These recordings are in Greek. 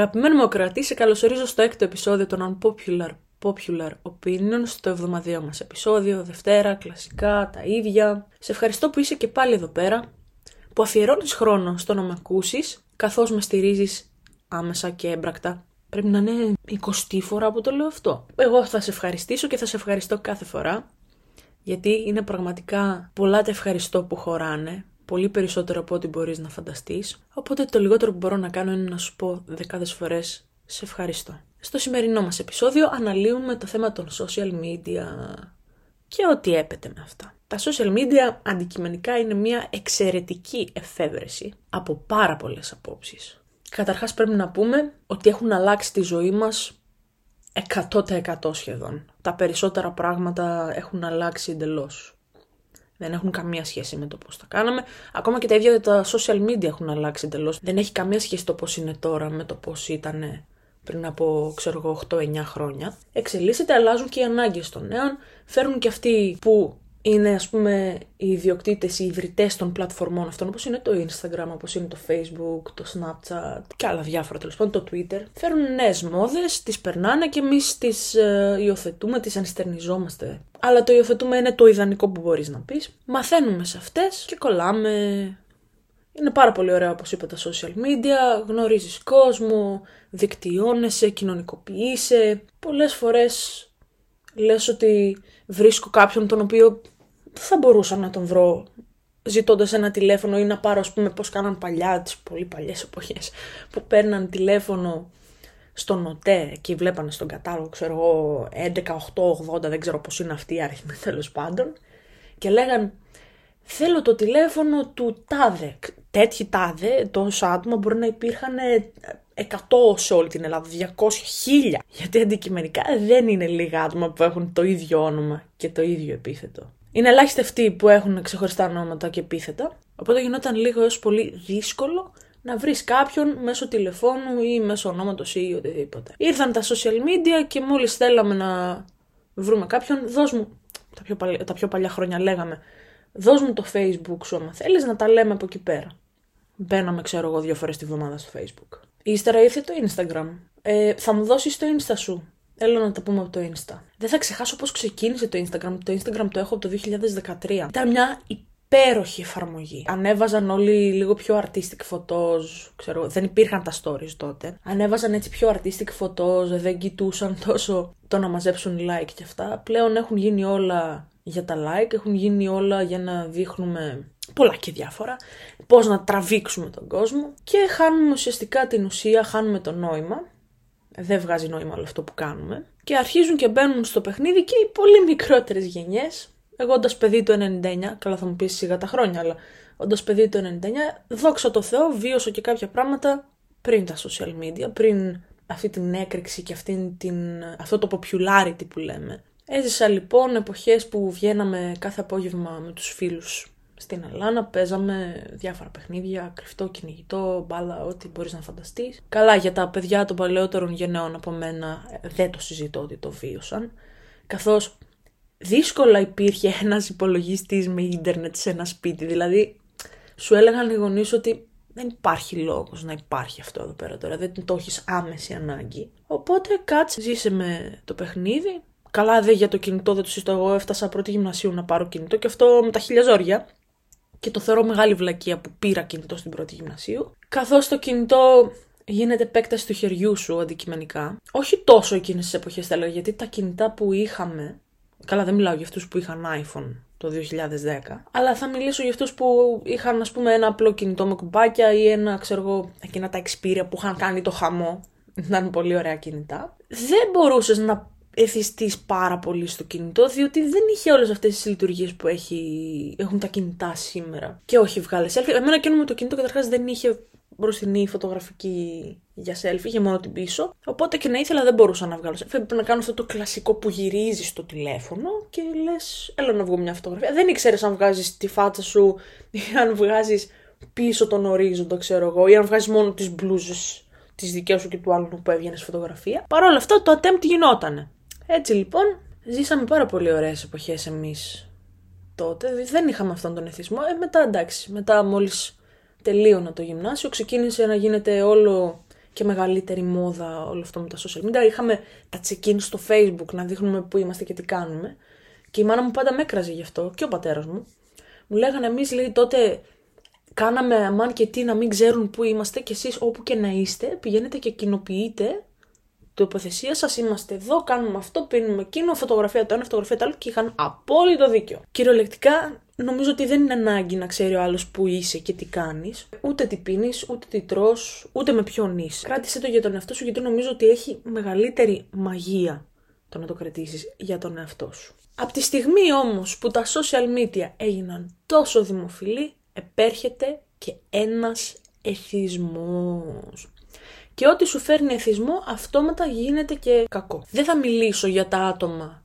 Αγαπημένο μου ακροατή, σε καλωσορίζω στο έκτο επεισόδιο των Unpopular Popular Opinions, στο εβδομαδιαίο μας επεισόδιο, Δευτέρα, κλασικά, τα ίδια. Σε ευχαριστώ που είσαι και πάλι εδώ πέρα, που αφιερώνεις χρόνο στο να με ακούσεις, καθώς με στηρίζεις άμεσα και έμπρακτα. Πρέπει να είναι 20 φορά που το λέω αυτό. Εγώ θα σε ευχαριστήσω και θα σε ευχαριστώ κάθε φορά, γιατί είναι πραγματικά πολλά τα ευχαριστώ που χωράνε, πολύ περισσότερο από ό,τι μπορείς να φανταστείς, οπότε το λιγότερο που μπορώ να κάνω είναι να σου πω δεκάδες φορές σε ευχαριστώ. Στο σημερινό μας επεισόδιο αναλύουμε το θέμα των social media και ό,τι έπεται με αυτά. Τα social media αντικειμενικά είναι μια εξαιρετική εφεύρεση από πάρα πολλές απόψεις. Καταρχάς πρέπει να πούμε ότι έχουν αλλάξει τη ζωή μας 100% σχεδόν. Τα περισσότερα πράγματα έχουν αλλάξει εντελώς. Δεν έχουν καμία σχέση με το πώς τα κάναμε. Ακόμα και τα ίδια τα social media έχουν αλλάξει εντελώς. Δεν έχει καμία σχέση το πώς είναι τώρα με το πώς ήταν πριν από, ξέρω εγώ, 8-9 χρόνια. Εξελίσσεται, αλλάζουν και οι ανάγκες των νέων. Φέρνουν και αυτοί που είναι ας πούμε οι ιδιοκτήτες, οι ιδρυτές των πλατφορμών αυτών όπως είναι το Instagram, όπως είναι το Facebook, το Snapchat και άλλα διάφορα τέλος πάντων, το Twitter. Φέρνουν νέες μόδες, τις περνάνε και εμείς τις ε, υιοθετούμε, τις ανιστερνιζόμαστε. Αλλά το υιοθετούμε είναι το ιδανικό που μπορείς να πεις. Μαθαίνουμε σε αυτές και κολλάμε. Είναι πάρα πολύ ωραία όπως είπα τα social media, γνωρίζεις κόσμο, δικτυώνεσαι, κοινωνικοποιείσαι. Πολλές φορές λες ότι βρίσκω κάποιον τον οποίο θα μπορούσα να τον βρω ζητώντας ένα τηλέφωνο ή να πάρω, ας πούμε, πώς κάναν παλιά, τις πολύ παλιές εποχές, που παίρναν τηλέφωνο στον ΟΤΕ και βλέπανε στον κατάλογο, ξέρω εγώ, 11, 8, 80, δεν ξέρω πώ είναι αυτή η αριθμή τέλος πάντων, και λέγαν Θέλω το τηλέφωνο του τάδε. Τέτοιοι τάδε, τόσα άτομα μπορεί να υπήρχαν 100 σε όλη την Ελλάδα, 200, 1000. Γιατί αντικειμενικά δεν είναι λίγα άτομα που έχουν το ίδιο όνομα και το ίδιο επίθετο. Είναι ελάχιστοι αυτοί που έχουν ξεχωριστά ονόματα και επίθετα. Οπότε γινόταν λίγο έως πολύ δύσκολο να βρεις κάποιον μέσω τηλεφώνου ή μέσω ονόματος ή οτιδήποτε. Ήρθαν τα social media και μόλις θέλαμε να βρούμε κάποιον, δώσ' μου. Τα πιο, παλιά, τα πιο παλιά χρόνια λέγαμε, δώσ' μου το facebook σου άμα θέλεις να τα λέμε από εκεί πέρα. Μπαίναμε, ξέρω εγώ, δύο φορές τη βδομάδα στο facebook. Ύστερα ήρθε το Instagram. Ε, θα μου δώσεις το Insta σου. Έλα να τα πούμε από το Insta. Δεν θα ξεχάσω πώς ξεκίνησε το Instagram. Το Instagram το έχω από το 2013. Ήταν μια υπέροχη εφαρμογή. Ανέβαζαν όλοι λίγο πιο artistic photos, ξέρω, δεν υπήρχαν τα stories τότε. Ανέβαζαν έτσι πιο artistic photos, δεν κοιτούσαν τόσο το να μαζέψουν like και αυτά. Πλέον έχουν γίνει όλα για τα like, έχουν γίνει όλα για να δείχνουμε πολλά και διάφορα, πώς να τραβήξουμε τον κόσμο και χάνουμε ουσιαστικά την ουσία, χάνουμε το νόημα, δεν βγάζει νόημα όλο αυτό που κάνουμε και αρχίζουν και μπαίνουν στο παιχνίδι και οι πολύ μικρότερες γενιές, εγώ όντας παιδί το 99, καλά θα μου πεις σιγά τα χρόνια, αλλά όντας παιδί το 99, δόξα τω Θεώ, βίωσα και κάποια πράγματα πριν τα social media, πριν αυτή την έκρηξη και αυτή την, αυτό το popularity που λέμε. Έζησα λοιπόν εποχές που βγαίναμε κάθε απόγευμα με τους φίλους στην Ελλάδα, παίζαμε διάφορα παιχνίδια, κρυφτό, κυνηγητό, μπάλα, ό,τι μπορείς να φανταστείς. Καλά, για τα παιδιά των παλαιότερων γενναιών από μένα δεν το συζητώ ότι το βίωσαν, καθώς δύσκολα υπήρχε ένας υπολογιστής με ίντερνετ σε ένα σπίτι, δηλαδή σου έλεγαν οι γονείς ότι δεν υπάρχει λόγος να υπάρχει αυτό εδώ πέρα τώρα, δεν το έχεις άμεση ανάγκη. Οπότε κάτσε, ζήσε με το παιχνίδι, Καλά, δε για το κινητό δεν το συζητώ. Εγώ έφτασα πρώτη γυμνασίου να πάρω κινητό και αυτό με τα χίλια ζόρια. Και το θεωρώ μεγάλη βλακεία που πήρα κινητό στην πρώτη γυμνασίου. Καθώς το κινητό γίνεται επέκταση του χεριού σου αντικειμενικά. Όχι τόσο εκείνες τις εποχές θα έλεγα, γιατί τα κινητά που είχαμε. Καλά, δεν μιλάω για αυτούς που είχαν iPhone το 2010. Αλλά θα μιλήσω για αυτούς που είχαν, ας πούμε, ένα απλό κινητό με κουμπάκια ή ένα, ξέρω εγώ, εκείνα τα Xperia που είχαν κάνει το χαμό. Ήταν πολύ ωραία κινητά. Δεν μπορούσες να εθιστείς πάρα πολύ στο κινητό, διότι δεν είχε όλες αυτές τις λειτουργίες που έχει, έχουν τα κινητά σήμερα. Και όχι βγάλες selfie. Εμένα και με το κινητό καταρχάς δεν είχε μπροστινή φωτογραφική για selfie, για μόνο την πίσω. Οπότε και να ήθελα δεν μπορούσα να βγάλω selfie. Πρέπει να κάνω αυτό το κλασικό που γυρίζεις στο τηλέφωνο και λες, έλα να βγω μια φωτογραφία. Δεν ήξερες αν βγάζεις τη φάτσα σου ή αν βγάζεις πίσω τον ορίζοντα, ξέρω εγώ, ή αν βγάζεις μόνο τις μπλούζες τις δικές σου και του άλλου που έβγαινες φωτογραφία. Παρ' όλα αυτά το attempt γινότανε. Έτσι λοιπόν, ζήσαμε πάρα πολύ ωραίες εποχές εμείς τότε. Δεν είχαμε αυτόν τον εθισμό. Ε, μετά εντάξει, μετά μόλις τελείωνα το γυμνάσιο, ξεκίνησε να γίνεται όλο και μεγαλύτερη μόδα όλο αυτό με τα social media. Είχαμε τα check-in στο facebook να δείχνουμε πού είμαστε και τι κάνουμε. Και η μάνα μου πάντα με έκραζε γι' αυτό και ο πατέρας μου. Μου λέγανε εμείς λέει τότε κάναμε αμάν και τι να μην ξέρουν πού είμαστε και εσείς όπου και να είστε πηγαίνετε και κοινοποιείτε τοποθεσία σας είμαστε εδώ, κάνουμε αυτό, πίνουμε εκείνο, φωτογραφία το ένα, φωτογραφία το άλλο και είχαν απόλυτο δίκιο. Κυριολεκτικά, νομίζω ότι δεν είναι ανάγκη να ξέρει ο άλλος που είσαι και τι κάνεις, ούτε τι πίνεις, ούτε τι τρώ, ούτε με ποιον είσαι. Κράτησε το για τον εαυτό σου, γιατί νομίζω ότι έχει μεγαλύτερη μαγεία το να το κρατήσεις για τον εαυτό σου. Από τη στιγμή όμως που τα social media έγιναν τόσο δημοφιλή, επέρχεται και ένας εθισμός και ό,τι σου φέρνει εθισμό αυτόματα γίνεται και κακό. Δεν θα μιλήσω για τα άτομα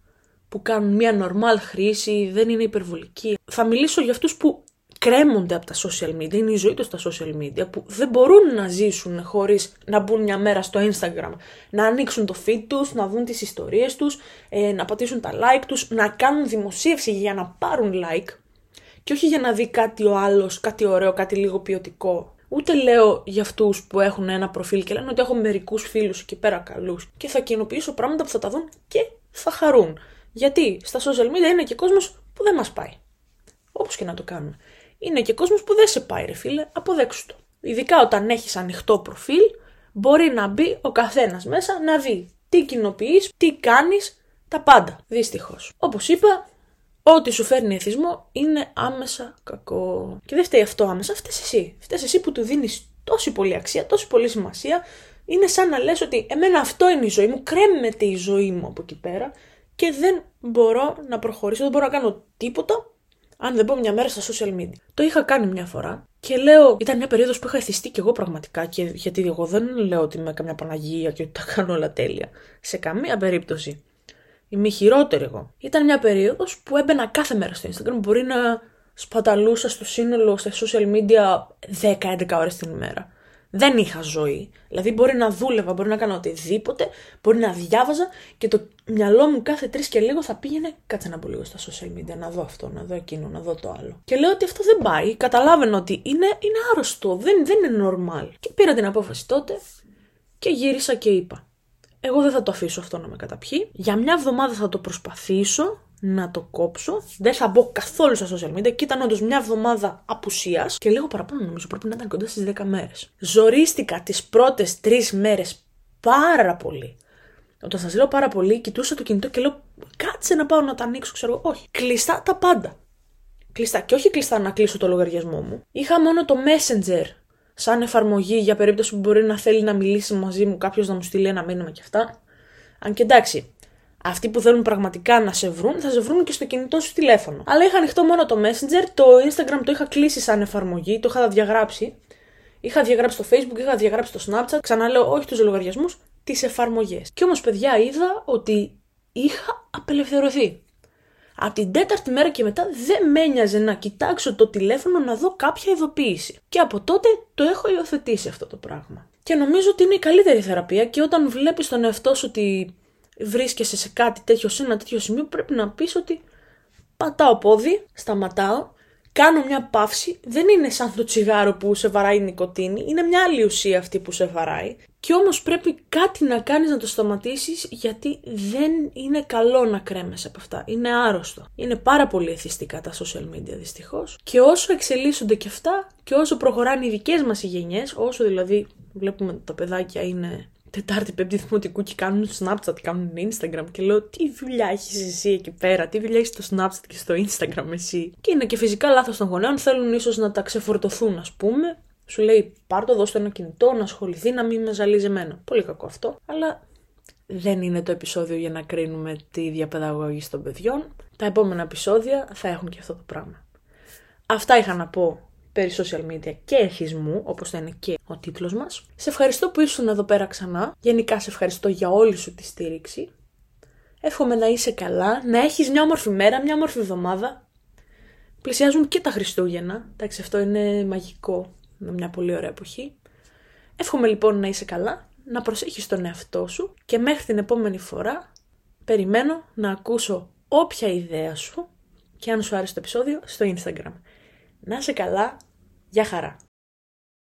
που κάνουν μια νορμάλ χρήση, δεν είναι υπερβολική. Θα μιλήσω για αυτούς που κρέμονται από τα social media, είναι η ζωή τους στα social media, που δεν μπορούν να ζήσουν χωρίς να μπουν μια μέρα στο Instagram, να ανοίξουν το feed τους, να δουν τις ιστορίες τους, ε, να πατήσουν τα like τους, να κάνουν δημοσίευση για να πάρουν like και όχι για να δει κάτι ο άλλος, κάτι ωραίο, κάτι λίγο ποιοτικό Ούτε λέω για αυτούς που έχουν ένα προφίλ και λένε ότι έχω μερικούς φίλους εκεί πέρα καλούς και θα κοινοποιήσω πράγματα που θα τα δουν και θα χαρούν. Γιατί στα social media είναι και κόσμος που δεν μας πάει. Όπως και να το κάνουμε. Είναι και κόσμος που δεν σε πάει, ρε φίλε, αποδέξου το. Ειδικά όταν έχεις ανοιχτό προφίλ, μπορεί να μπει ο καθένας μέσα να δει τι κοινοποιείς, τι κάνεις, τα πάντα. Δυστυχώς. Όπως είπα, Ό,τι σου φέρνει εθισμό είναι άμεσα κακό. Και δεν φταίει αυτό άμεσα, φταίεις εσύ. Φταίεις εσύ που του δίνεις τόση πολύ αξία, τόση πολύ σημασία. Είναι σαν να λες ότι εμένα αυτό είναι η ζωή μου, κρέμεται η ζωή μου από εκεί πέρα και δεν μπορώ να προχωρήσω, δεν μπορώ να κάνω τίποτα αν δεν πω μια μέρα στα social media. Το είχα κάνει μια φορά και λέω, ήταν μια περίοδος που είχα εθιστεί κι εγώ πραγματικά. Και, γιατί εγώ δεν λέω ότι είμαι καμιά Παναγία και ότι τα κάνω όλα τέλεια. Σε καμία περίπτωση είμαι χειρότερη εγώ. Ήταν μια περίοδος που έμπαινα κάθε μέρα στο Instagram. Μπορεί να σπαταλούσα στο σύνολο στα social media 10-11 ώρες την ημέρα. Δεν είχα ζωή. Δηλαδή μπορεί να δούλευα, μπορεί να κάνω οτιδήποτε, μπορεί να διάβαζα και το μυαλό μου κάθε τρεις και λίγο θα πήγαινε. Κάτσε να μπω λίγο στα social media, να δω αυτό, να δω εκείνο, να δω το άλλο. Και λέω ότι αυτό δεν πάει. Καταλάβαινα ότι είναι, είναι άρρωστο, δεν, δεν είναι normal. Και πήρα την απόφαση τότε και γύρισα και είπα. Εγώ δεν θα το αφήσω αυτό να με καταπιεί. Για μια εβδομάδα θα το προσπαθήσω να το κόψω. Δεν θα μπω καθόλου στα social media. Και ήταν όντως μια εβδομάδα απουσίας. Και λίγο παραπάνω νομίζω πρέπει να ήταν κοντά στις 10 μέρες. Ζορίστηκα τις πρώτες τρεις μέρες πάρα πολύ. Όταν σας λέω πάρα πολύ, κοιτούσα το κινητό και λέω κάτσε να πάω να τα ανοίξω, ξέρω Όχι. Κλειστά τα πάντα. Κλειστά. Και όχι κλειστά να κλείσω το λογαριασμό μου. Είχα μόνο το Messenger σαν εφαρμογή για περίπτωση που μπορεί να θέλει να μιλήσει μαζί μου κάποιος να μου στείλει ένα μήνυμα και αυτά. Αν και εντάξει, αυτοί που θέλουν πραγματικά να σε βρουν, θα σε βρουν και στο κινητό σου τηλέφωνο. Αλλά είχα ανοιχτό μόνο το Messenger, το Instagram το είχα κλείσει σαν εφαρμογή, το είχα διαγράψει. Είχα διαγράψει το Facebook, είχα διαγράψει το Snapchat. Ξαναλέω, όχι τους λογαριασμούς, τις εφαρμογές. Και όμως, παιδιά, είδα ότι είχα απελευθερωθεί. Από την τέταρτη μέρα και μετά δεν με ένοιαζε να κοιτάξω το τηλέφωνο να δω κάποια ειδοποίηση. Και από τότε το έχω υιοθετήσει αυτό το πράγμα. Και νομίζω ότι είναι η καλύτερη θεραπεία και όταν βλέπεις τον εαυτό σου ότι βρίσκεσαι σε κάτι τέτοιο, σε ένα τέτοιο σημείο, πρέπει να πεις ότι πατάω πόδι, σταματάω κάνω μια παύση, δεν είναι σαν το τσιγάρο που σε βαράει νοικοτήνη, είναι μια άλλη ουσία αυτή που σε βαράει. Και όμως πρέπει κάτι να κάνεις να το σταματήσεις γιατί δεν είναι καλό να κρέμεσαι από αυτά. Είναι άρρωστο. Είναι πάρα πολύ εθιστικά τα social media δυστυχώς. Και όσο εξελίσσονται και αυτά και όσο προχωράνε οι δικές μας οι γενιές, όσο δηλαδή βλέπουμε τα παιδάκια είναι Τετάρτη, Πέμπτη Δημοτικού και κάνουν Snapchat, κάνουν Instagram και λέω τι δουλειά έχεις εσύ εκεί πέρα, τι δουλειά έχεις στο Snapchat και στο Instagram εσύ; Και είναι και φυσικά λάθος των γονέων, θέλουν ίσως να τα ξεφορτωθούν, ας πούμε. Σου λέει πάρ το, δώστε ένα κινητό, να ασχοληθεί, να μην με ζαλίζει εμένα. Πολύ κακό αυτό, αλλά δεν είναι το επεισόδιο για να κρίνουμε τη διαπαιδαγώγηση των παιδιών. Τα επόμενα επεισόδια θα έχουν και αυτό το πράγμα. Αυτά είχα να πω περί social media και εθισμού, όπως θα είναι και ο τίτλος μας. Σε ευχαριστώ που ήσουν εδώ πέρα ξανά. Γενικά σε ευχαριστώ για όλη σου τη στήριξη. Εύχομαι να είσαι καλά, να έχεις μια όμορφη μέρα, μια όμορφη εβδομάδα. Πλησιάζουν και τα Χριστούγεννα. Εντάξει, αυτό είναι μαγικό. Είναι μια πολύ ωραία εποχή. Εύχομαι λοιπόν να είσαι καλά, να προσέχεις τον εαυτό σου και μέχρι την επόμενη φορά περιμένω να ακούσω όποια ιδέα σου και αν σου άρεσε το επεισόδιο στο Instagram. Να είσαι καλά, για χαρά!